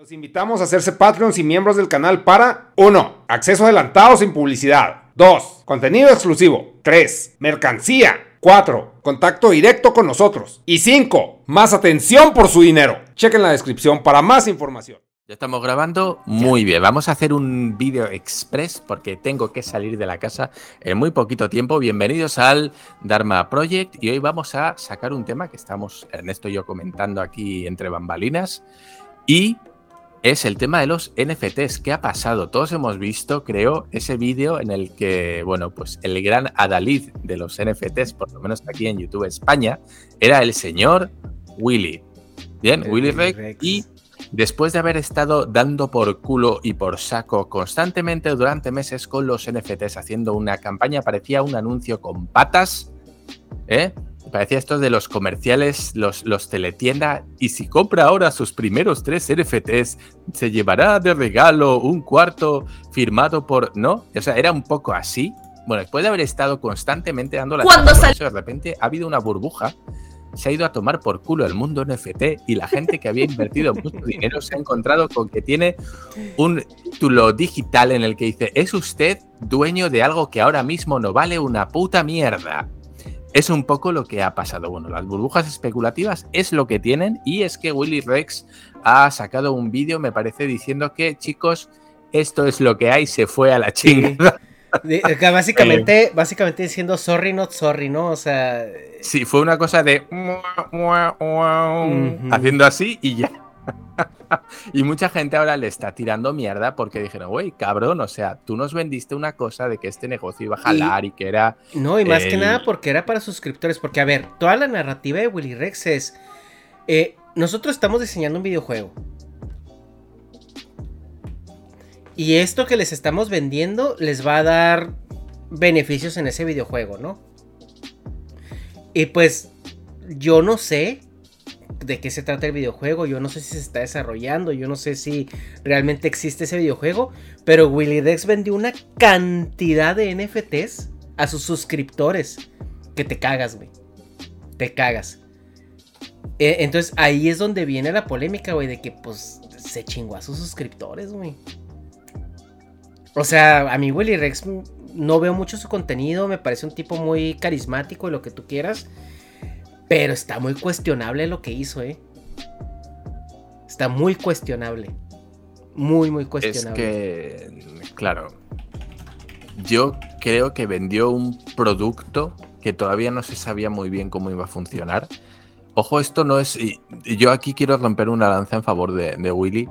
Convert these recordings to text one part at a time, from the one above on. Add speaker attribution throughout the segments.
Speaker 1: Los invitamos a hacerse Patreons y miembros del canal para 1. Acceso adelantado sin publicidad. 2. Contenido exclusivo. 3. Mercancía. 4. Contacto directo con nosotros. Y 5. Más atención por su dinero. Chequen la descripción para más información.
Speaker 2: Ya estamos grabando. Muy bien. Vamos a hacer un vídeo express porque tengo que salir de la casa en muy poquito tiempo. Bienvenidos al Dharma Project y hoy vamos a sacar un tema que estamos Ernesto y yo comentando aquí entre bambalinas y es el tema de los NFTs. ¿Qué ha pasado? Todos hemos visto, creo, ese vídeo en el que, bueno, pues el gran adalid de los NFTs, por lo menos aquí en YouTube España, era el señor Willy. Bien, Willy, Rex. Y después de haber estado dando por culo y por saco constantemente durante meses con los NFTs, haciendo una campaña, parecía un anuncio con patas, ¿eh? Parecía esto de los comerciales, los, los teletienda, y si compra ahora sus primeros tres NFTs, se llevará de regalo un cuarto firmado por... ¿No? O sea, era un poco así. Bueno, después de haber estado constantemente dando la...
Speaker 3: Cuando
Speaker 2: de repente ha habido una burbuja, se ha ido a tomar por culo el mundo NFT y la gente que había invertido mucho dinero se ha encontrado con que tiene un título digital en el que dice, es usted dueño de algo que ahora mismo no vale una puta mierda es un poco lo que ha pasado. Bueno, las burbujas especulativas es lo que tienen y es que Willy Rex ha sacado un vídeo, me parece, diciendo que chicos, esto es lo que hay, se fue a la chingada.
Speaker 3: básicamente, básicamente diciendo sorry, not sorry, ¿no? O sea.
Speaker 2: Sí, fue una cosa de. Haciendo así y ya. y mucha gente ahora le está tirando mierda porque dijeron, güey, cabrón, o sea, tú nos vendiste una cosa de que este negocio iba a jalar y, que era.
Speaker 3: No, y más que nada porque era para suscriptores. Porque, a ver, toda la narrativa de Willy Rex es. Eh, nosotros estamos diseñando un videojuego. Y esto que les estamos vendiendo les va a dar beneficios en ese videojuego, ¿no? Y pues yo no sé de qué se trata el videojuego, yo no sé si se está desarrollando, yo no sé si realmente existe ese videojuego, pero Willy Dex vendió una cantidad de NFTs a sus suscriptores que te cagas, güey. Te cagas. E, entonces ahí es donde viene la polémica, güey, de que pues se chingó a sus suscriptores, güey. O sea, a mí Willy Rex no veo mucho su contenido, me parece un tipo muy carismático y lo que tú quieras. Pero está muy cuestionable lo que hizo, ¿eh? Está muy cuestionable. Muy, muy cuestionable.
Speaker 2: Es que, claro, yo creo que vendió un producto que todavía no se sabía muy bien cómo iba a funcionar. Ojo, esto no es... Y yo aquí quiero romper una lanza en favor de, Willy.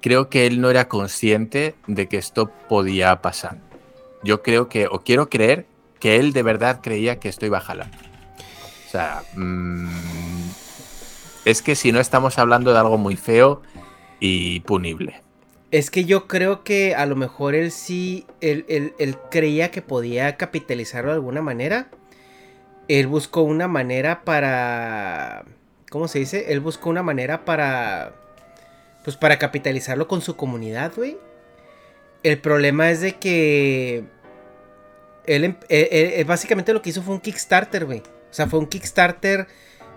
Speaker 2: Creo que él no era consciente de que esto podía pasar. Yo creo que, o quiero creer, que él de verdad creía que esto iba a jalar sea, mm, es que si no estamos hablando de algo muy feo y punible.
Speaker 3: Es que yo creo que a lo mejor él sí, él, creía que podía capitalizarlo de alguna manera. Él buscó una manera para... ¿Cómo se dice? Él buscó una manera para... Pues para capitalizarlo con su comunidad, güey. El problema es de que... Él, em, él, básicamente lo que hizo fue un Kickstarter, güey. O sea, fue un Kickstarter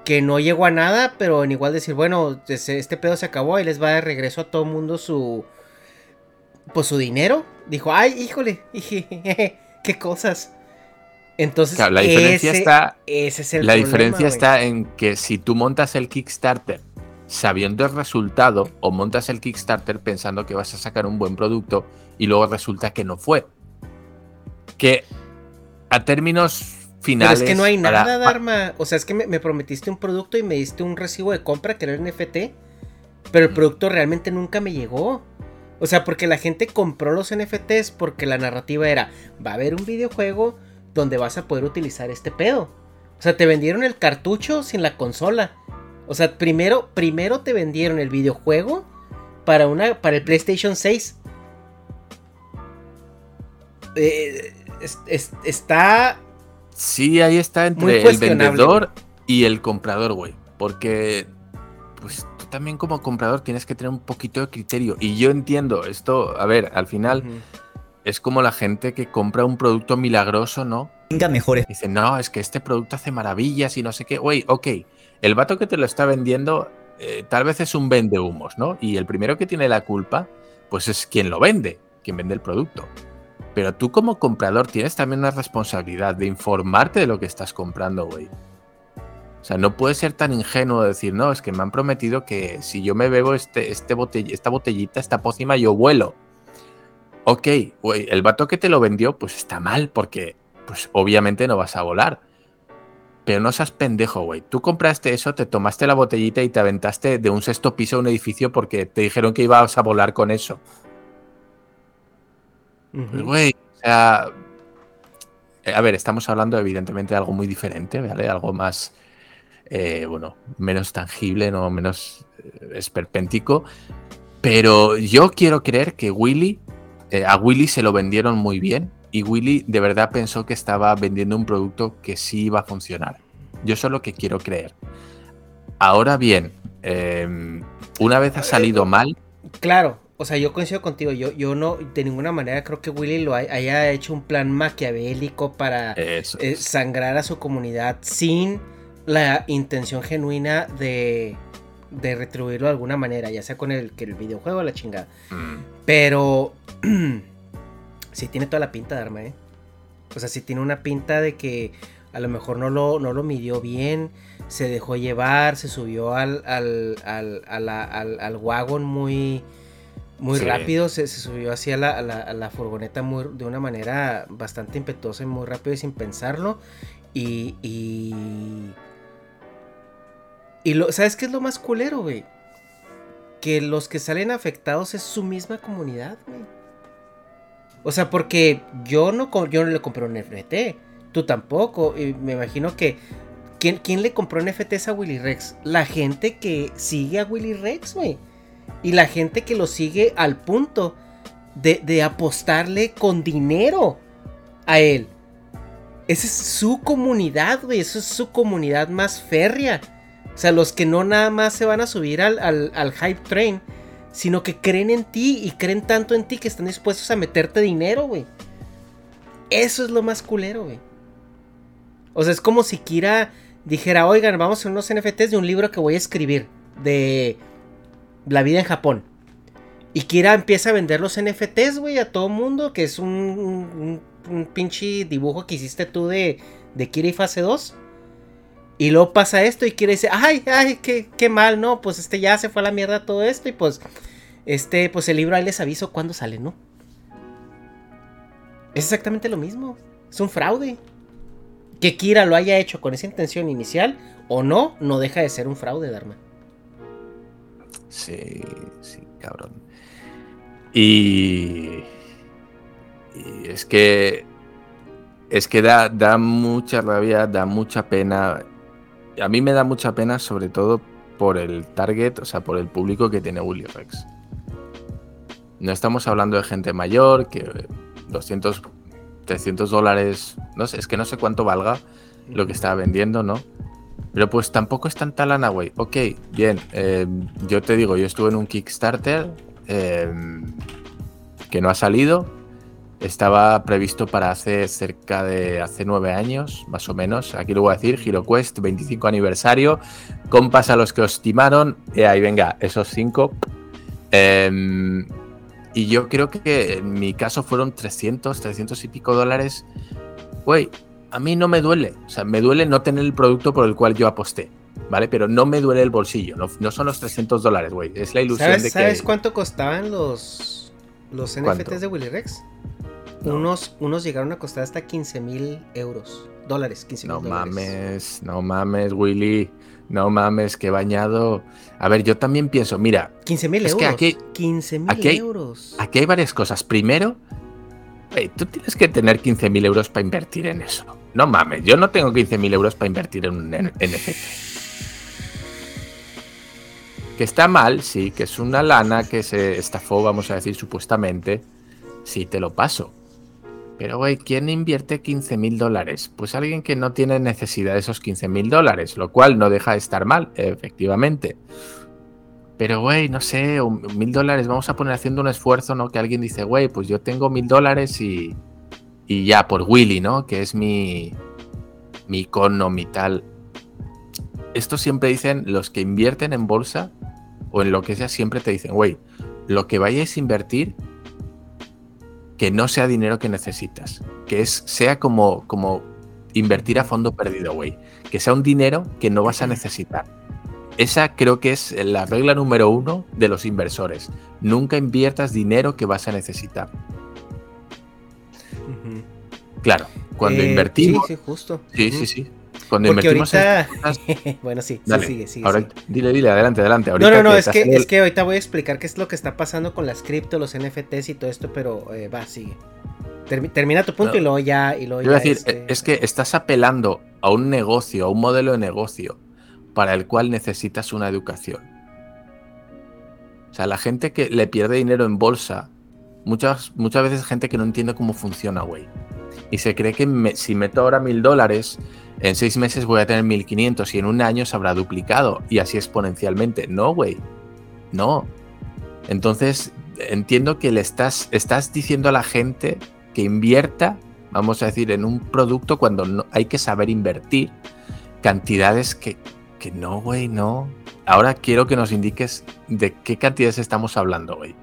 Speaker 3: que no llegó a nada, pero en igual decir, bueno, este pedo se acabó y les va de regreso a todo el mundo su. Pues su dinero. Dijo, ay, híjole, qué cosas. Entonces,
Speaker 2: la diferencia está. la diferencia está en que si tú montas el Kickstarter sabiendo el resultado, o montas el Kickstarter pensando que vas a sacar un buen producto y luego resulta que no fue. Que a términos pero
Speaker 3: es que no hay nada, Dharma. O sea, es que me, prometiste un producto y me diste un recibo de compra que era el NFT. Pero el producto realmente nunca me llegó. O sea, porque la gente compró los NFTs porque la narrativa era, va a haber un videojuego donde vas a poder utilizar este pedo. O sea, te vendieron el cartucho sin la consola. O sea, primero, primero te vendieron el videojuego para, una, para el PlayStation 6. Eh, está
Speaker 2: Sí, ahí está entre el vendedor y el comprador, güey. Porque, pues tú también como comprador tienes que tener un poquito de criterio. Y yo entiendo esto, a ver, al final es como la gente que compra un producto milagroso, ¿no?
Speaker 3: Venga, mejores.
Speaker 2: Dice, no, es que este producto hace maravillas y no sé qué. Güey, ok, el vato que te lo está vendiendo eh, tal vez es un vende humos, ¿no? Y el primero que tiene la culpa, pues es quien lo vende, quien vende el producto. Pero tú como comprador tienes también una responsabilidad de informarte de lo que estás comprando, güey. O sea, no puedes ser tan ingenuo de decir, no, es que me han prometido que si yo me bebo este, este esta botellita, esta pócima, yo vuelo. Ok, güey, el vato que te lo vendió, pues está mal, porque pues obviamente no vas a volar. Pero no seas pendejo, güey. Tú compraste eso, te tomaste la botellita y te aventaste de un sexto piso a un edificio porque te dijeron que ibas a volar con eso. Pues, güey, o sea. Eh, a ver, estamos hablando evidentemente de algo muy diferente, ¿vale? Algo más. Eh, bueno, menos tangible, no menos eh, esperpéntico. Pero yo quiero creer que Willy. a Willy se lo vendieron muy bien y Willy de verdad pensó que estaba vendiendo un producto que sí iba a funcionar. Yo eso es lo que quiero creer. Ahora bien, em, una vez ha salido mal.
Speaker 3: Claro, o sea, yo coincido contigo. Yo, yo no, de ninguna manera creo que Willy lo haya hecho un plan maquiavélico para eh, sangrar a su comunidad sin la intención genuina de, de retribuirlo de alguna manera, ya sea con el, que el videojuego o la chingada. Mm. Pero sí tiene toda la pinta de arma, ¿eh? O sea, sí tiene una pinta de que a lo mejor no lo, no lo midió bien, se dejó llevar, se subió al, al, al, al wagon muy, muy rápido, se, subió hacia la, la, furgoneta muy, de una manera bastante impetuosa y muy rápido y sin pensarlo. Y, y, y lo, ¿sabes qué es lo más culero, güey? Que los que salen afectados es su misma comunidad, güey. O sea, porque yo no, yo no le compré un NFT. Tú tampoco. Y me imagino que. ¿quién, ¿Quién le compró NFTs a Willy Rex? La gente que sigue a Willy Rex, güey. Y la gente que lo sigue al punto de, apostarle con dinero a él. Esa es su comunidad, güey. Esa es su comunidad más férrea. O sea, los que no nada más se van a subir al, al, al hype train sino que creen en ti y creen tanto en ti que están dispuestos a meterte dinero, güey. Eso es lo más culero, güey. O sea, es como si Kira dijera, oigan, vamos a hacer unos NFTs de un libro que voy a escribir de la vida en Japón. Y Kira empieza a vender los NFTs, güey, a todo mundo, que es un, pinche dibujo que hiciste tú de, de Kira y fase 2. Y luego pasa esto y quiere decir, ay, ay, qué, qué mal, ¿no? Pues este ya se fue a la mierda todo esto y pues, este, pues el libro ahí les aviso cuándo sale, ¿no? Es exactamente lo mismo. Es un fraude. Que Kira lo haya hecho con esa intención inicial o no, no deja de ser un fraude, Dharma.
Speaker 2: Sí, sí, cabrón. Y, y es que es que da, da mucha rabia, da mucha pena a mí me da mucha pena, sobre todo por el target, o sea, por el público que tiene Willy Rex. No estamos hablando de gente mayor, que 200, 300 dólares, no sé, es que no sé cuánto valga lo que estaba vendiendo, ¿no? Pero pues tampoco es tanta lana, güey. Ok, bien, eh, yo te digo, yo estuve en un Kickstarter eh, que no ha salido, estaba previsto para hace cerca de hace nueve años, más o menos. Aquí lo voy a decir, HeroQuest, 25 aniversario. Compas a los que os timaron. Y ahí venga, esos cinco. Em, y yo creo que en mi caso fueron 300, 300 y pico dólares. Güey, a mí no me duele. O sea, me duele no tener el producto por el cual yo aposté. ¿Vale? Pero no me duele el bolsillo. No, son los 300 dólares, güey. Es la ilusión de que.
Speaker 3: ¿Sabes cuánto costaban los, los NFTs de Willy Rex? Unos, unos llegaron a costar hasta 15 mil euros. Dólares, 15
Speaker 2: mil No mames, no mames, Willy. No mames, qué bañado. A ver, yo también pienso, mira.
Speaker 3: 15 mil euros. Que aquí, 15 mil euros.
Speaker 2: Aquí hay varias cosas. Primero, tú tienes que tener 15 mil euros para invertir en eso. No mames, yo no tengo 15 mil euros para invertir en un NFT. Que está mal, sí, que es una lana que se estafó, vamos a decir, supuestamente. Sí, te lo paso. Pero, güey, ¿quién invierte 15 mil dólares? Pues alguien que no tiene necesidad de esos 15 mil dólares, lo cual no deja de estar mal, efectivamente. Pero, güey, no sé, mil dólares, vamos a poner haciendo un esfuerzo, ¿no? Que alguien dice, güey, pues yo tengo mil dólares y, y ya, por Willy, ¿no? Que es mi, mi icono, mi tal. esto siempre dicen los que invierten en bolsa o en lo que sea, siempre te dicen, güey, lo que vayáis a invertir, que no sea dinero que necesitas, que es, sea como, como invertir a fondo perdido, güey, que sea un dinero que no vas a necesitar. Esa creo que es la regla número uno de los inversores. Nunca inviertas dinero que vas a necesitar. Claro, cuando
Speaker 3: Eh,
Speaker 2: invertimos.
Speaker 3: Sí, sí, justo.
Speaker 2: Sí, sí, sí. Cuando
Speaker 3: Porque
Speaker 2: invertimos
Speaker 3: ahorita. bueno, sí, sí,
Speaker 2: Dale,
Speaker 3: sigue, sigue.
Speaker 2: ahora-
Speaker 3: sigue.
Speaker 2: Dile, dile, adelante, adelante.
Speaker 3: No, no, no, es que,
Speaker 2: el-
Speaker 3: es que ahorita voy a explicar qué es lo que está pasando con las cripto, los NFTs y todo esto, pero eh, va, sigue. Termi- termina tu punto
Speaker 2: No.
Speaker 3: y luego ya. Y luego
Speaker 2: Yo
Speaker 3: ya,
Speaker 2: decir,
Speaker 3: este,
Speaker 2: es que estás apelando a un negocio, a un modelo de negocio para el cual necesitas una educación. O sea, la gente que le pierde dinero en bolsa, muchas, muchas veces gente que no entiende cómo funciona, güey. Y se cree que si meto ahora mil dólares, en seis meses voy a tener mil quinientos y en un año se habrá duplicado y así exponencialmente. No, güey. No. Entonces, entiendo que le estás, estás diciendo a la gente que invierta, vamos a decir, en un producto cuando no, hay que saber invertir cantidades que, que no, güey, no. Ahora quiero que nos indiques de qué cantidades estamos hablando, güey.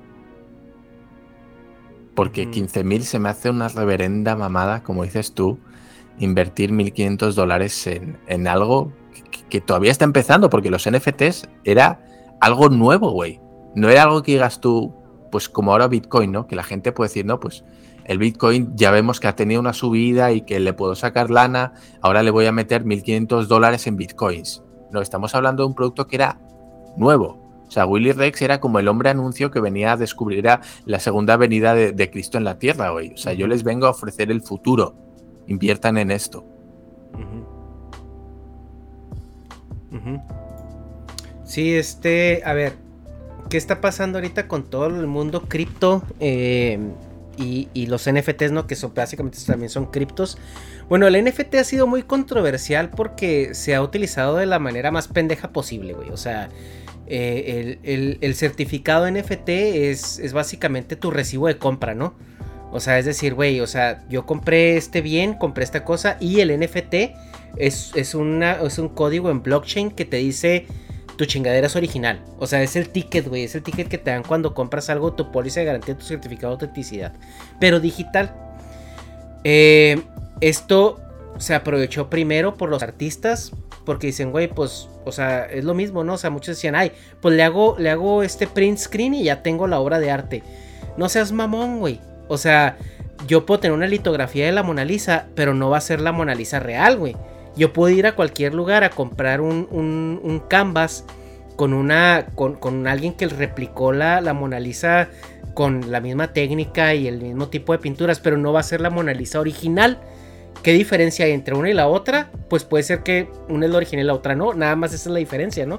Speaker 2: Porque
Speaker 3: Ujú.
Speaker 2: 15.000 se me hace una reverenda mamada, como dices tú, invertir 1.500 dólares en, en algo que, que todavía está empezando, porque los NFTs era algo nuevo, güey. No era algo que digas tú, pues como ahora Bitcoin, ¿no? Que la gente puede decir, no, pues el Bitcoin ya vemos que ha tenido una subida y que le puedo sacar lana, ahora le voy a meter 1.500 dólares en Bitcoins. No, estamos hablando de un producto que era nuevo. O sea, Willy Rex era como el hombre anuncio que venía a descubrir a la segunda venida de, de Cristo en la tierra, güey. O sea, yo les vengo a ofrecer el futuro. Inviertan en esto.
Speaker 3: Ujú. Ujú. Sí, este, a ver, ¿qué está pasando ahorita con todo el mundo cripto eh, y, y los NFTs, ¿no? Que son básicamente también son criptos. Bueno, el NFT ha sido muy controversial porque se ha utilizado de la manera más pendeja posible, güey. O sea, eh, el, el- certificado NFT es, es básicamente tu recibo de compra, ¿no? O sea, es decir, güey, o sea, yo compré este bien, compré esta cosa y el NFT es, es, una, es un código en blockchain que te dice tu chingadera es original. O sea, es el ticket, güey, es el ticket que te dan cuando compras algo, tu póliza de garantía, tu certificado de autenticidad. Pero digital. Eh, esto se aprovechó primero por los artistas. Porque dicen, güey, pues, o sea, es lo mismo, ¿no? O sea, muchos decían, ay, pues le hago, le hago este print screen y ya tengo la obra de arte. No seas mamón, güey. O sea, yo puedo tener una litografía de la Mona Lisa, pero no va a ser la Mona Lisa real, güey. Yo puedo ir a cualquier lugar a comprar un, un, un canvas con una. Con, con alguien que replicó la, la Mona Lisa con la misma técnica y el mismo tipo de pinturas, pero no va a ser la Mona Lisa original. ¿Qué diferencia hay entre una y la otra? Pues puede ser que una es la original y la otra no. Nada más esa es la diferencia, ¿no?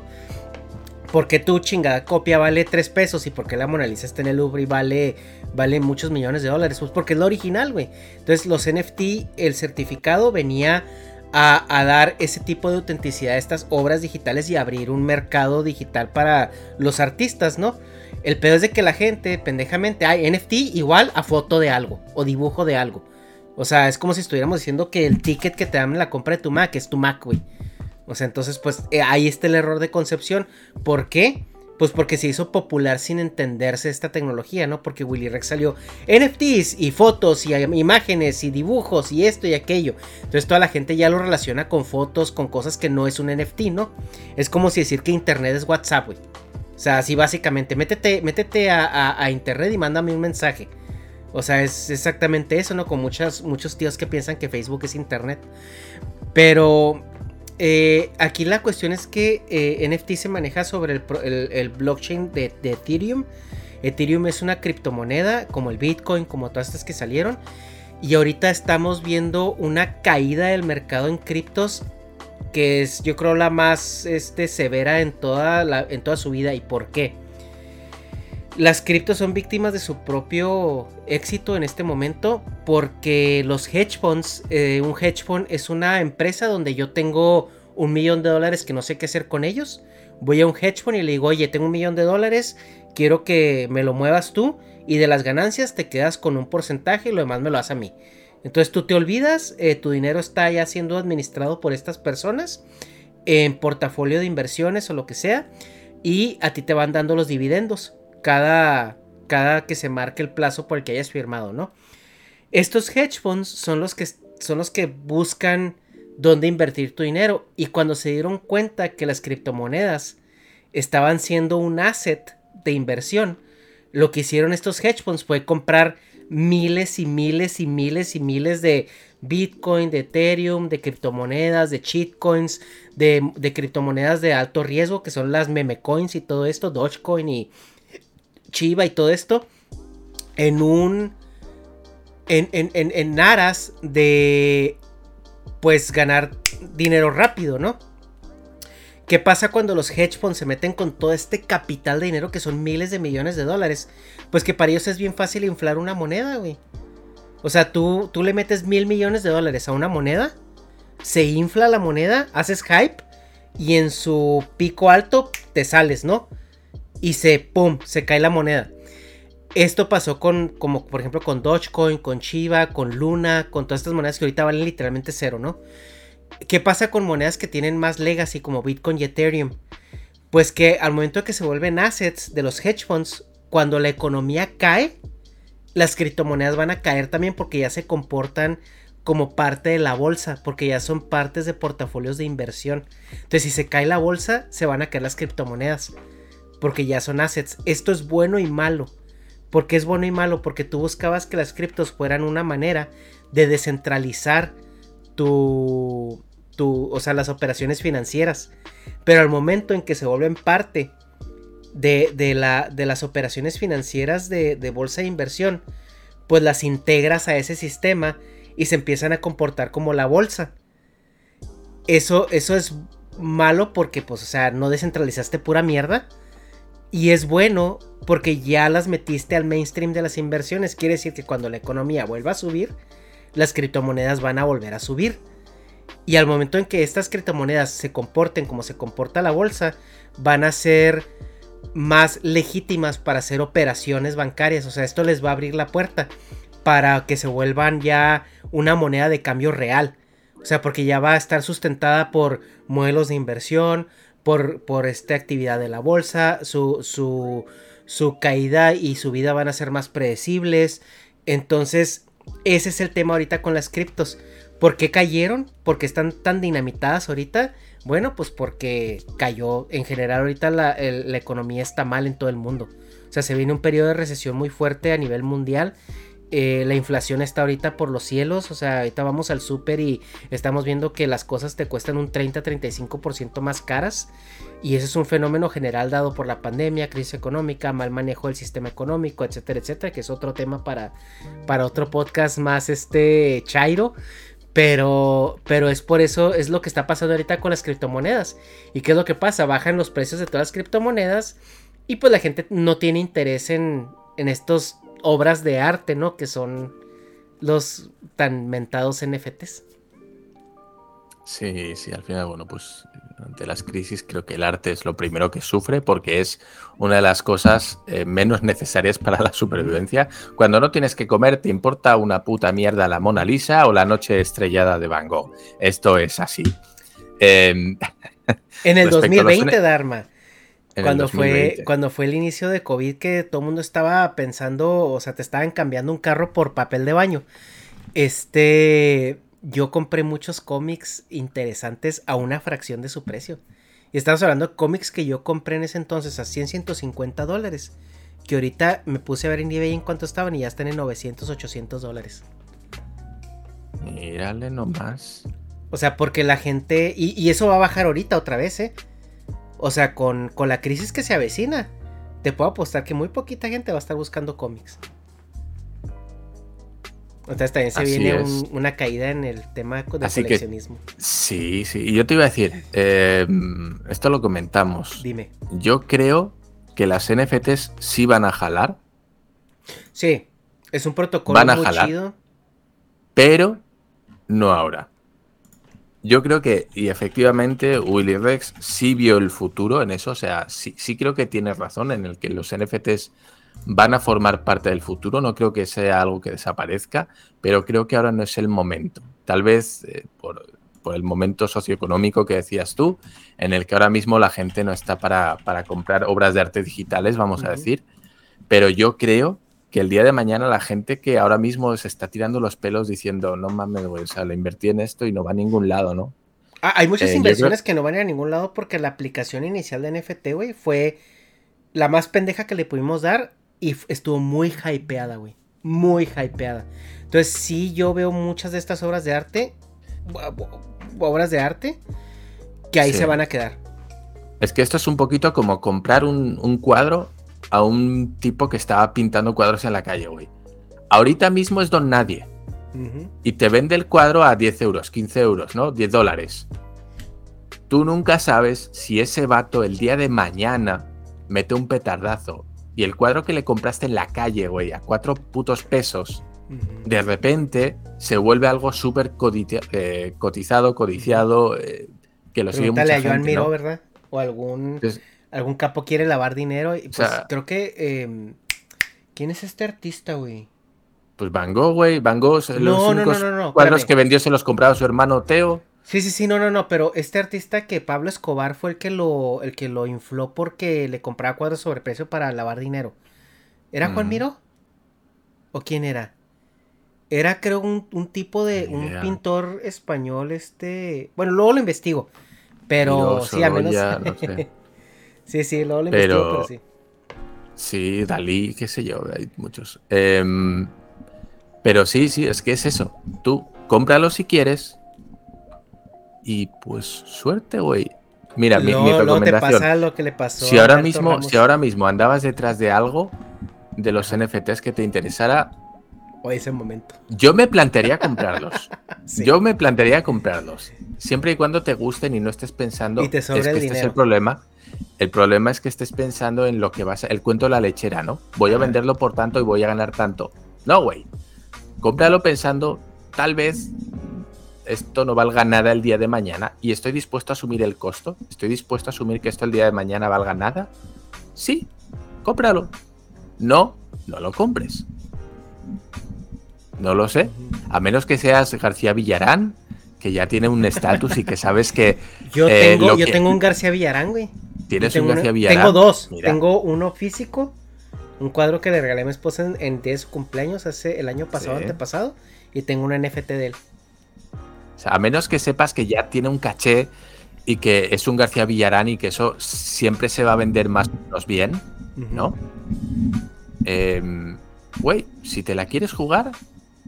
Speaker 3: ¿Por qué tu chingada copia vale 3 pesos y por qué la Mona Lisa está en el Louvre y vale, vale muchos millones de dólares? Pues porque es la original, güey. Entonces los NFT, el certificado venía a, a dar ese tipo de autenticidad a estas obras digitales y abrir un mercado digital para los artistas, ¿no? El pedo es de que la gente, pendejamente, hay NFT igual a foto de algo o dibujo de algo. O sea, es como si estuviéramos diciendo que el ticket que te dan en la compra de tu Mac es tu Mac, güey. O sea, entonces, pues eh, ahí está el error de concepción. ¿Por qué? Pues porque se hizo popular sin entenderse esta tecnología, ¿no? Porque Willy Rex salió NFTs y fotos y imágenes y dibujos y esto y aquello. Entonces toda la gente ya lo relaciona con fotos, con cosas que no es un NFT, ¿no? Es como si decir que Internet es WhatsApp, güey. O sea, así básicamente, métete, métete a Internet y mándame un mensaje. O sea, es exactamente eso, ¿no? Con muchas, muchos tíos que piensan que Facebook es Internet. Pero eh, aquí la cuestión es que eh, NFT se maneja sobre el, el- el blockchain de, Ethereum. Ethereum es una criptomoneda como el Bitcoin, como todas estas que salieron. Y ahorita estamos viendo una caída del mercado en criptos que es yo creo la más este, severa en toda, en toda su vida. ¿Y por qué? Las criptos son víctimas de su propio éxito en este momento porque los hedge funds, eh, un hedge fund es una empresa donde yo tengo un millón de dólares que no sé qué hacer con ellos. Voy a un hedge fund y le digo, oye, tengo un millón de dólares, quiero que me lo muevas tú y de las ganancias te quedas con un porcentaje y lo demás me lo das a mí. Entonces tú te olvidas, eh, tu dinero está ya siendo administrado por estas personas en portafolio de inversiones o lo que sea y a ti te van dando los dividendos cada, cada que se marque el plazo por el que hayas firmado, ¿no? Estos hedge funds son los que, son los que buscan dónde invertir tu dinero y cuando se dieron cuenta que las criptomonedas estaban siendo un asset de inversión, lo que hicieron estos hedge funds fue comprar miles y miles y miles y miles de Bitcoin, de Ethereum, de criptomonedas, de cheatcoins, de, de criptomonedas de alto riesgo, que son las meme coins y todo esto, Dogecoin y Chiva y todo esto, en un. En, en, en, en aras de. Pues ganar dinero rápido, ¿no? ¿Qué pasa cuando los hedge funds se meten con todo este capital de dinero que son miles de millones de dólares? Pues que para ellos es bien fácil inflar una moneda, güey. O sea, tú, tú le metes mil millones de dólares a una moneda, se infla la moneda, haces hype y en su pico alto te sales, ¿no? Y se, ¡pum!, se cae la moneda. Esto pasó con, como por ejemplo con Dogecoin, con Chiva, con Luna, con todas estas monedas que ahorita valen literalmente cero, ¿no? ¿Qué pasa con monedas que tienen más legacy como Bitcoin y Ethereum? Pues que al momento que se vuelven assets de los hedge funds, cuando la economía cae, las criptomonedas van a caer también porque ya se comportan como parte de la bolsa, porque ya son partes de portafolios de inversión. Entonces, si se cae la bolsa, se van a caer las criptomonedas, porque ya son assets. Esto es bueno y malo. ¿Por qué es bueno y malo? Porque tú buscabas que las criptos fueran una manera de descentralizar tu, tu, o sea, las operaciones financieras. Pero al momento en que se vuelven parte de, de, la, de las operaciones financieras de, de, bolsa de inversión, pues las integras a ese sistema y se empiezan a comportar como la bolsa. Eso, eso es malo porque, pues, o sea, no descentralizaste pura mierda. Y es bueno porque ya las metiste al mainstream de las inversiones. Quiere decir que cuando la economía vuelva a subir, las criptomonedas van a volver a subir. Y al momento en que estas criptomonedas se comporten como se comporta la bolsa, van a ser más legítimas para hacer operaciones bancarias. O sea, esto les va a abrir la puerta para que se vuelvan ya una moneda de cambio real. O sea, porque ya va a estar sustentada por modelos de inversión, por, por esta actividad de la bolsa, su, su, su caída y subida van a ser más predecibles. Entonces, ese es el tema ahorita con las criptos. ¿Por qué cayeron? ¿Por qué están tan dinamitadas ahorita? Bueno, pues porque cayó. En general ahorita la, la, economía está mal en todo el mundo. O sea, se viene un periodo de recesión muy fuerte a nivel mundial. Eh, la inflación está ahorita por los cielos. O sea, ahorita vamos al súper y estamos viendo que las cosas te cuestan un 30-35% más caras. Y ese es un fenómeno general dado por la pandemia, crisis económica, mal manejo del sistema económico, etcétera, etcétera, que es otro tema para, para otro podcast más este chairo. Pero, pero es por eso, es lo que está pasando ahorita con las criptomonedas. ¿Y qué es lo que pasa? Bajan los precios de todas las criptomonedas y pues la gente no tiene interés en, en estas obras de arte, ¿no? Que son los tan mentados NFTs.
Speaker 2: Sí, sí, al final, bueno, pues ante las crisis creo que el arte es lo primero que sufre porque es una de las cosas eh, menos necesarias para la supervivencia. Cuando no tienes que comer, te importa una puta mierda la Mona Lisa o la noche estrellada de Van Gogh. Esto es así.
Speaker 3: Eh, en el 2020, Dharma. Cuando fue, cuando fue el inicio de COVID que todo el mundo estaba pensando, o sea, te estaban cambiando un carro por papel de baño. Este, yo compré muchos cómics interesantes a una fracción de su precio. Y estamos hablando de cómics que yo compré en ese entonces a 100, 150 dólares. Que ahorita me puse a ver en eBay en cuánto estaban y ya están en 900, 800 dólares.
Speaker 2: Mírale nomás.
Speaker 3: O sea, porque la gente. Y, eso va a bajar ahorita otra vez, ¿eh? O sea, con, con la crisis que se avecina, te puedo apostar que muy poquita gente va a estar buscando cómics. Entonces también se viene un, una caída en el tema de Así coleccionismo.
Speaker 2: Que, sí, sí. Y yo te iba a decir, eh, esto lo comentamos.
Speaker 3: Dime.
Speaker 2: Yo creo que las NFTs sí van a jalar.
Speaker 3: Sí, es un protocolo
Speaker 2: van a muy jalar, chido. Pero no ahora. Yo creo que, y efectivamente, Willy Rex sí vio el futuro en eso. O sea, sí, sí creo que tiene razón en el que los NFTs van a formar parte del futuro. No creo que sea algo que desaparezca, pero creo que ahora no es el momento. Tal vez eh, por por el momento socioeconómico que decías tú, en el que ahora mismo la gente no está para, comprar obras de arte digitales, vamos a decir. Pero yo creo que el día de mañana la gente que ahora mismo se está tirando los pelos diciendo, no mames, güey, o sea, le invertí en esto y no va a ningún lado, ¿no?
Speaker 3: Ah, hay muchas eh, inversiones que no van a, ningún lado porque la aplicación inicial de NFT, güey, fue la más pendeja que le pudimos dar y estuvo muy hypeada, güey. Muy hypeada. Entonces, sí, yo veo muchas de estas obras de arte, obras de arte, que ahí se van a quedar.
Speaker 2: Es que esto es un poquito como comprar un, cuadro a un tipo que estaba pintando cuadros en la calle, güey. Ahorita mismo es don nadie. Y te vende el cuadro a 10 euros, 15 euros, ¿no? 10 dólares. Tú nunca sabes si ese vato el día de mañana mete un petardazo y el cuadro que le compraste en la calle, güey, a cuatro putos pesos, de repente se vuelve algo súper eh, cotizado, codiciado, eh, que lo sigue mucha a Joan Miró,
Speaker 3: ¿verdad? O algún, algún capo quiere lavar dinero. Y pues creo que... Em, ¿Quién es este artista, güey?
Speaker 2: Pues Van Gogh, güey. Van Gogh, los cuadros que vendió se los compraba su hermano Teo.
Speaker 3: Sí, sí, sí, no, no, no, pero este artista que Pablo Escobar fue el que lo, el que lo infló porque le compraba cuadros sobreprecio para lavar dinero. ¿Era Juan. Miro? ¿O quién era? Era, creo, un, tipo de. un pintor español, este. Bueno, luego lo investigo. Pero sí, al menos. sí, sí, luego lo investigo, pero sí.
Speaker 2: Sí, Dalí, qué sé yo, hay muchos. Em, pero sí, sí, es que es eso. Tú cómpralo si quieres, y pues suerte, güey. Mira, mi, recomendación.
Speaker 3: lo que le pasó
Speaker 2: si ahora mismo, si ahora mismo andabas detrás de algo de los NFTs que te interesara,
Speaker 3: o ese momento.
Speaker 2: Yo me plantearía comprarlos. Yo me plantearía comprarlos. Siempre y cuando te gusten y no estés pensando.
Speaker 3: Y te
Speaker 2: es que
Speaker 3: este
Speaker 2: es el problema. El problema es que estés pensando en lo que vas a. El cuento de la lechera, ¿no? Voy a venderlo por tanto y voy a ganar tanto. No, güey. Cómpralo pensando, tal vez esto no valga nada el día de mañana y estoy dispuesto a asumir el costo, estoy dispuesto a asumir que esto el día de mañana valga nada, sí, cómpralo. No, no lo compres. No lo sé. A menos que seas García Villarán, que ya tiene un estatus y que sabes que.
Speaker 3: Yo, eh, tengo, yo tengo un García Villarán, güey.
Speaker 2: ¿Tienes un García Villarán?
Speaker 3: Tengo dos. Tengo uno físico, un cuadro que le regalé a mi esposa en, 10 cumpleaños hace el año pasado, antepasado, y tengo un NFT de él
Speaker 2: a menos que sepas que ya tiene un caché y que es un García Villarán y que eso siempre se va a vender más o menos bien, ¿no? Em, güey, si te la quieres jugar,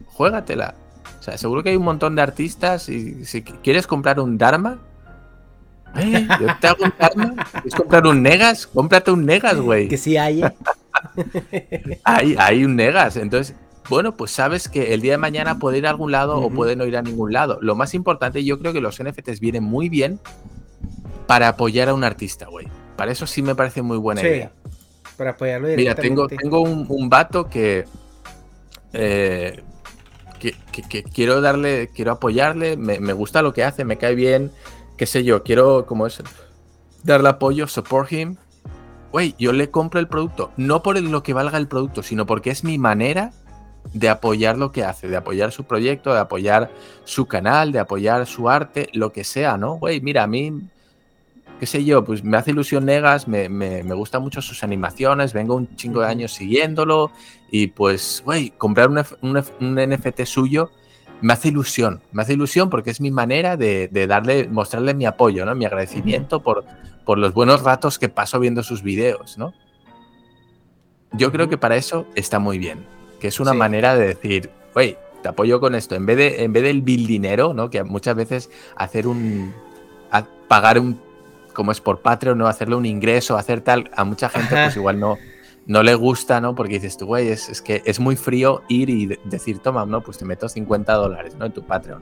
Speaker 2: juégatela. O sea, seguro que hay un montón de artistas y si quieres comprar un Dharma, ¿eh? yo te hago un Dharma. ¿Quieres comprar un Negas? Cómprate un Negas, güey.
Speaker 3: Que sí hay. ¿eh?
Speaker 2: hay, hay un Negas. Entonces, bueno, pues sabes que el día de mañana puede ir a algún lado o puede no ir a ningún lado. Lo más importante, yo creo que los NFTs vienen muy bien para apoyar a un artista, güey. Para eso sí me parece muy buena idea.
Speaker 3: Para apoyarlo
Speaker 2: Mira, tengo, tengo un, vato eh, que, que, quiero darle, quiero apoyarle, me, me, gusta lo que hace, me cae bien, qué sé yo, quiero, como es, darle apoyo, support him. Güey, yo le compro el producto, no por lo que valga el producto, sino porque es mi manera de apoyar lo que hace, de apoyar su proyecto, de apoyar su canal, de apoyar su arte, lo que sea, ¿no? Güey, mira, a mí, qué sé yo, pues me hace ilusión Negas, me, me, me gustan mucho sus animaciones, vengo un chingo de años siguiéndolo y pues, güey, comprar un, un, NFT suyo me hace ilusión, me hace ilusión porque es mi manera de, de darle, mostrarle mi apoyo, ¿no? Mi agradecimiento por, por los buenos ratos que paso viendo sus videos, ¿no? Yo creo que para eso está muy bien que es una manera de decir, güey, te apoyo con esto. En vez, de, en vez del bill dinero, ¿no? Que muchas veces hacer un. pagar un. Como es por Patreon, ¿no? Hacerle un ingreso, hacer tal. A mucha gente, pues igual no, no le gusta, ¿no? Porque dices tú, güey, es, que es muy frío ir y decir, toma, ¿no? Pues te meto 50 dólares, ¿no? En tu Patreon.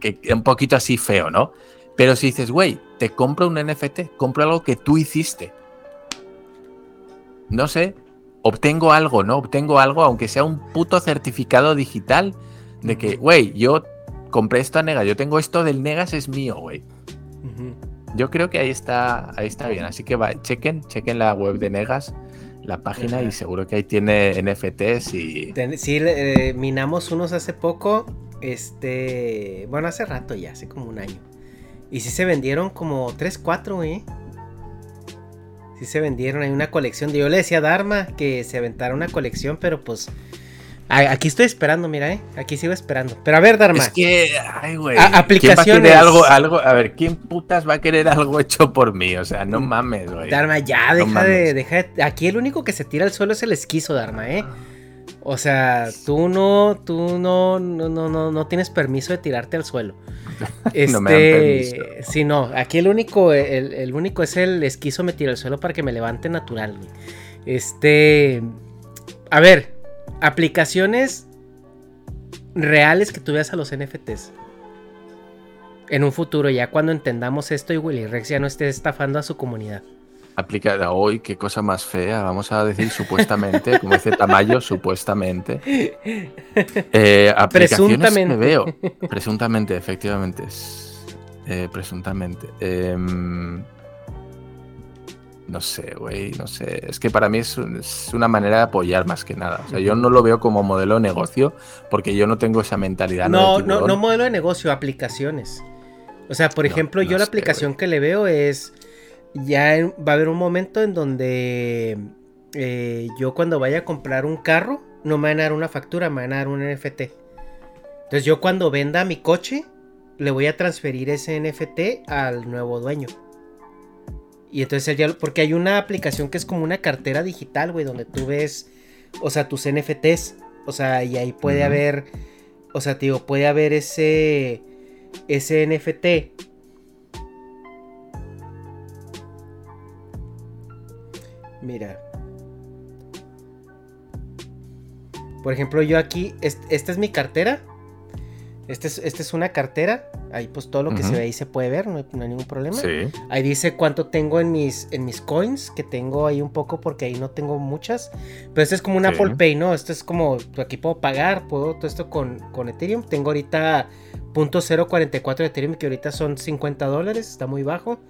Speaker 2: Que es un poquito así feo, ¿no? Pero si dices, güey, te compro un NFT, compro algo que tú hiciste. No sé, obtengo algo, ¿no? Obtengo algo, aunque sea un puto certificado digital de que, güey, yo compré esto a Negas, yo tengo esto del Negas, es mío, güey. Yo creo que ahí está, ahí está bien. Así que va, chequen, chequen la web de Negas, la página, y seguro que ahí tiene NFTs y.
Speaker 3: Sí, eh, minamos unos hace poco Este, bueno, hace rato ya, hace como un año. Y sí se vendieron como 3, 4, ¿eh? Sí se vendieron, hay una colección. Yo le decía a Dharma que se aventara una colección, pero pues Aquí estoy esperando, mira, ¿eh? Aquí sigo esperando. Pero a ver, Dharma.
Speaker 2: Es que, ay, güey. Aplicaciones. algo, algo, a ver, ¿quién putas va a querer algo hecho por mí? O sea, no mm. mames, güey.
Speaker 3: Dharma, ya, deja, de, deja Aquí el único que se tira al suelo es el esquizo, Dharma, ¿eh? O sea, tú no, tú no, no, no, no, no tienes permiso de tirarte al suelo. Este, no me dan este, permiso. Sí, no, aquí el único, el, el único es el esquizo me tira al suelo para que me levante natural, güey. Este, a ver, aplicaciones reales que tú veas a los NFTs. En un futuro, ya cuando entendamos esto y Willy Rex ya no esté estafando a su comunidad.
Speaker 2: Aplicada hoy, qué cosa más fea. Vamos a decir supuestamente, como dice Tamayo, supuestamente. Eh, aplicaciones me veo. Presuntamente, efectivamente. Eh, presuntamente. Em, no sé, güey, no sé. Es que para mí es, una manera de apoyar más que nada. O sea, yo no lo veo como modelo de negocio porque yo no tengo esa mentalidad.
Speaker 3: No, no, no, modelo de negocio, aplicaciones. O sea, por ejemplo, yo la aplicación que le veo es. Ya va a haber un momento en donde eh, yo cuando vaya a comprar un carro, no me van a dar una factura, me van a dar un NFT. Entonces yo cuando venda mi coche, le voy a transferir ese NFT al nuevo dueño. Y entonces ya, porque hay una aplicación que es como una cartera digital, güey, donde tú ves, o sea, tus NFTs. O sea, y ahí puede haber, o sea, digo, puede haber ese, ese NFT. Mira. Por ejemplo, yo aquí, esta es mi cartera. Esta es, esta es una cartera. Ahí pues todo lo que se ve ahí se puede ver, no hay, ningún problema. Ahí dice cuánto tengo en mis, en mis coins, que tengo ahí un poco porque ahí no tengo muchas. Pero esto es como un Apple Pay, ¿no? Esto es como, aquí puedo pagar, puedo todo esto con, con Ethereum. Tengo ahorita .044 de Ethereum, que ahorita son 50 dólares, está muy bajo.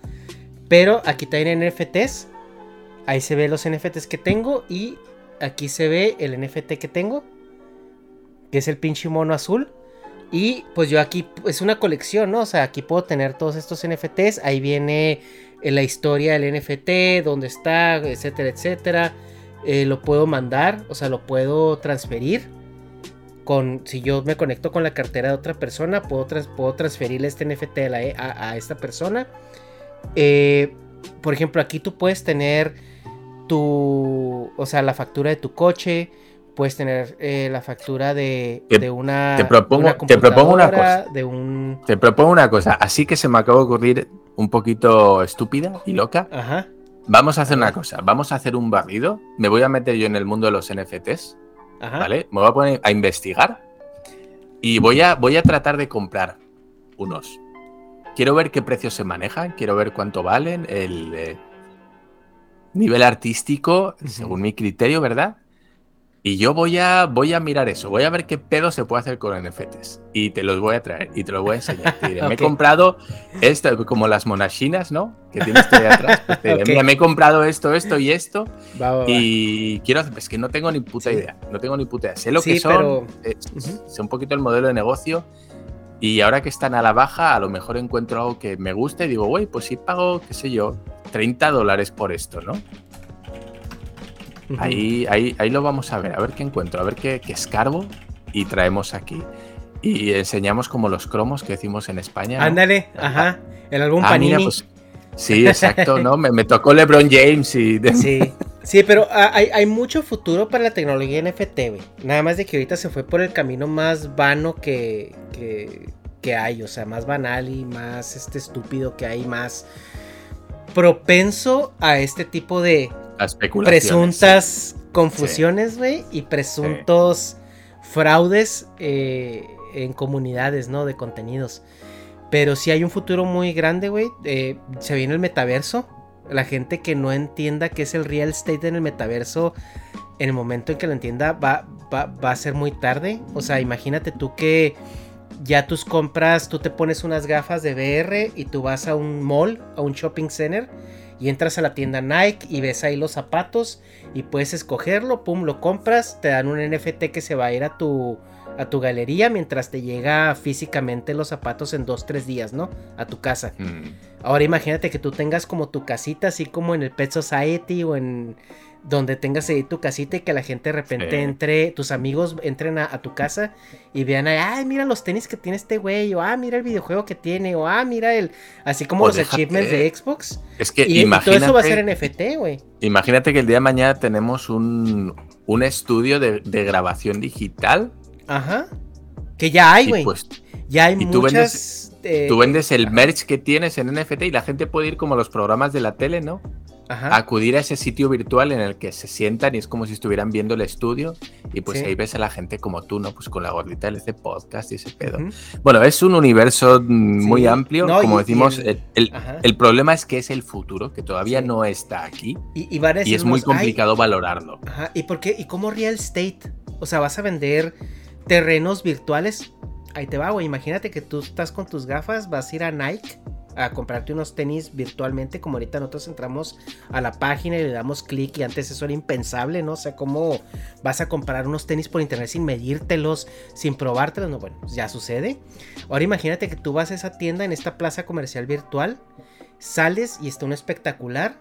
Speaker 3: Pero aquí también NFTs. Ahí se ve los NFTs que tengo y aquí se ve el NFT que tengo, que es el pinche mono azul. Y pues yo aquí es una colección, ¿no? O sea, aquí puedo tener todos estos NFTs. Ahí viene eh, la historia del NFT, dónde está, etcétera, etcétera. Eh, lo puedo mandar, o sea, lo puedo transferir. Con, si yo me conecto con la cartera de otra persona, puedo, puedo transferirle este NFT a, esta persona. Eh, por ejemplo, aquí tú puedes tener tu, o sea, la factura de tu coche, puedes tener eh, la factura de, una.
Speaker 2: Te propongo, te propongo una cosa. De un... Te propongo una cosa. Así que se me acaba de ocurrir un poquito estúpida y loca. Ajá. Vamos a hacer una cosa. Vamos a hacer un barrido. Me voy a meter yo en el mundo de los NFTs. Ajá. ¿Vale? Me voy a poner a investigar. Y voy a, voy a tratar de comprar unos. Quiero ver qué precios se manejan. Quiero ver cuánto valen. El eh, nivel artístico, según mi criterio, ¿verdad? Y yo voy a, voy a mirar eso, voy a ver qué pedo se puede hacer con NFTs. Y te los voy a traer y te los voy a enseñar. Me he comprado esto, como las monachinas, ¿no? Que tienes ahí atrás. Pues Mira, me he comprado esto, esto y esto. y quiero hacer, es que no tengo ni puta idea. No tengo ni puta idea. Sé lo que son, eh, sé un poquito el modelo de negocio. Y ahora que están a la baja, a lo mejor encuentro algo que me guste y digo, güey, pues si pago, qué sé yo, 30 dólares por esto, ¿no? Ahí, ahí, ahí lo vamos a ver, a ver qué encuentro, a ver qué, escarbo y traemos aquí. Y enseñamos como los cromos que decimos en España.
Speaker 3: Ándale, ajá, el álbum ah, Panini. Pues,
Speaker 2: sí, exacto, ¿no? Me, tocó LeBron James y...
Speaker 3: Sí, sí, pero hay, mucho futuro para la tecnología NFT, güey. Nada más de que ahorita se fue por el camino más vano que, que, que hay, o sea, más banal y más este estúpido que hay, más propenso a este tipo de presuntas confusiones, güey, y presuntos fraudes eh, en comunidades, ¿no? De contenidos. Pero si hay un futuro muy grande, güey. Eh, se viene el metaverso. La gente que no entienda qué es el real estate en el metaverso, en el momento en que lo entienda, va, va, va a ser muy tarde. O sea, imagínate tú que ya tus compras, tú te pones unas gafas de VR y tú vas a un mall, a un shopping center y entras a la tienda Nike y ves ahí los zapatos y puedes escogerlo, pum, lo compras, te dan un NFT que se va a ir a tu a tu galería mientras te llega físicamente los zapatos en dos, tres días, ¿no? A tu casa.
Speaker 2: Mm.
Speaker 3: Ahora imagínate que tú tengas como tu casita, así como en el Pet Society o en donde tengas ahí tu casita y que la gente de repente
Speaker 2: Sí.
Speaker 3: entre, tus amigos entren a, a tu casa y vean, ay, mira los tenis que tiene este güey, o ah, mira el videojuego que tiene, o ah, mira el, así como
Speaker 2: O
Speaker 3: los
Speaker 2: déjate-
Speaker 3: achievements de Xbox.
Speaker 2: Es que
Speaker 3: Y, y todo
Speaker 2: imagínate,
Speaker 3: eso va a ser NFT, güey.
Speaker 2: imagínate que el día de mañana tenemos un, un estudio de, de grabación digital
Speaker 3: Ajá. Que ya hay, güey.
Speaker 2: pues
Speaker 3: ya hay
Speaker 2: y tú
Speaker 3: muchas. eh,
Speaker 2: tú vendes el merch que tienes en NFT y la gente puede ir como a los programas de la tele, ¿no?
Speaker 3: Ajá.
Speaker 2: acudir a ese sitio virtual en el que se sientan y es como si estuvieran viendo el estudio y pues
Speaker 3: Sí.
Speaker 2: ahí ves a la gente como tú, ¿no? Pues con la gordita de este podcast y ese pedo. Bueno, es un universo
Speaker 3: Sí.
Speaker 2: muy amplio,
Speaker 3: No,
Speaker 2: como
Speaker 3: y-
Speaker 2: decimos,
Speaker 3: el-
Speaker 2: el, el-
Speaker 3: Ajá.
Speaker 2: el problema es que es el futuro, que todavía
Speaker 3: Sí.
Speaker 2: no está aquí
Speaker 3: Y, y van a
Speaker 2: y es muy
Speaker 3: decirnos, "Ay,
Speaker 2: complicado valorarlo.
Speaker 3: Ajá, ¿y por qué? ¿Y cómo real estate? O sea, vas a vender terrenos virtuales. Ahí te va, güey. Imagínate que tú estás con tus gafas, vas a ir a Nike a comprarte unos tenis virtualmente, como ahorita nosotros entramos a la página y le damos clic y antes eso era impensable, ¿no? O sea, ¿cómo vas a comprar unos tenis por internet sin medírtelos, sin probártelos? No, bueno, ya sucede. Ahora imagínate que tú vas a esa tienda en esta plaza comercial virtual, sales y está un espectacular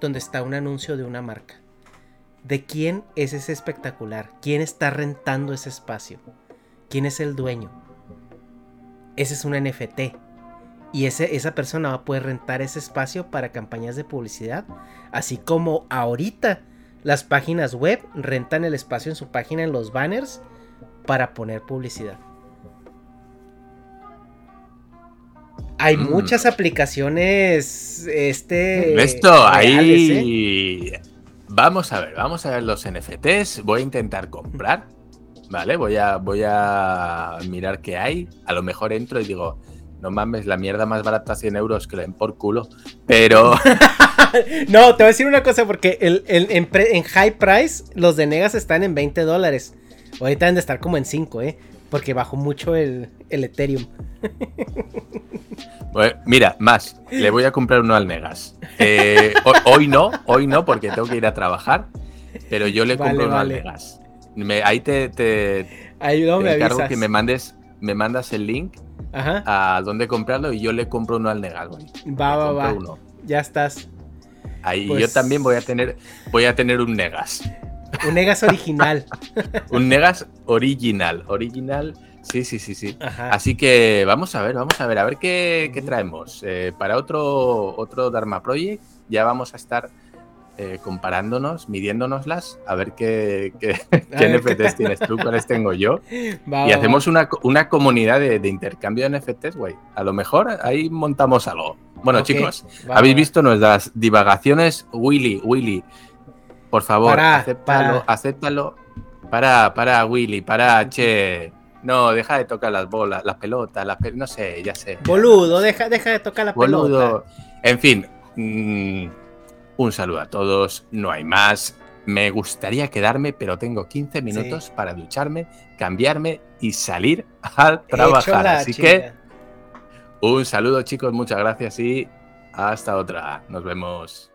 Speaker 3: donde está un anuncio de una marca. ¿De quién es ese espectacular? ¿Quién está rentando ese espacio? ¿Quién es el dueño? Ese es un NFT. Y ese, esa persona va a poder rentar ese espacio para campañas de publicidad. Así como ahorita las páginas web rentan el espacio en su página en los banners para poner publicidad. Hay
Speaker 2: Mm.
Speaker 3: muchas aplicaciones. Este.
Speaker 2: Esto,
Speaker 3: reales, ¿eh?
Speaker 2: ahí... Vamos a ver, vamos a ver los NFTs. Voy a intentar comprar, ¿vale? Voy a, voy a mirar qué hay. A lo mejor entro y digo, no mames, la mierda más barata 100 euros que le den por culo. Pero
Speaker 3: No, te voy a decir una cosa, porque el, el- en, pre- en high price los de Negas están en 20 dólares. Ahorita deben de estar como en 5, ¿eh? Porque bajó mucho el, el Ethereum.
Speaker 2: Bueno, mira, más, le voy a comprar uno al Negas. Eh, ho- hoy no, hoy no, porque tengo que ir a trabajar, pero yo le
Speaker 3: Vale,
Speaker 2: compro uno
Speaker 3: vale.
Speaker 2: al Negas. Me- ahí te, te, te
Speaker 3: me avisas.
Speaker 2: que me mandes, me mandas el link
Speaker 3: Ajá.
Speaker 2: a dónde comprarlo y yo le compro uno al Negas, güey.
Speaker 3: Va,
Speaker 2: Le
Speaker 3: va, va.
Speaker 2: uno.
Speaker 3: Ya estás.
Speaker 2: Ahí
Speaker 3: Pues-
Speaker 2: yo también voy a tener, voy a tener un Negas.
Speaker 3: Un Negas original.
Speaker 2: Un Negas original. Original. Sí, sí, sí, sí.
Speaker 3: Ajá.
Speaker 2: Así que vamos a ver, vamos a ver, a ver qué, qué traemos. Eh, para otro, otro Dharma Project ya vamos a estar eh, comparándonos, midiéndonoslas, a ver qué, NFTs tienes tú, cuáles tengo yo.
Speaker 3: Va,
Speaker 2: Y
Speaker 3: va,
Speaker 2: hacemos una, una comunidad de, de intercambio de NFTs, güey. A lo mejor ahí montamos algo. Bueno, chicos, habéis visto nuestras divagaciones, Willy, Willy. Por favor,
Speaker 3: Para,
Speaker 2: acéptalo,
Speaker 3: para.
Speaker 2: acéptalo. Para, para, Willy, para, che. No, deja de tocar las bolas, las pelotas, las pe- no sé, ya sé.
Speaker 3: Boludo, deja, deja de tocar la pelota.
Speaker 2: Boludo. En fin, mm, un saludo a todos, no hay más. Me gustaría quedarme, pero tengo 15 minutos para ducharme, cambiarme y salir a trabajar. Así que un saludo chicos, muchas gracias y hasta otra. Nos vemos.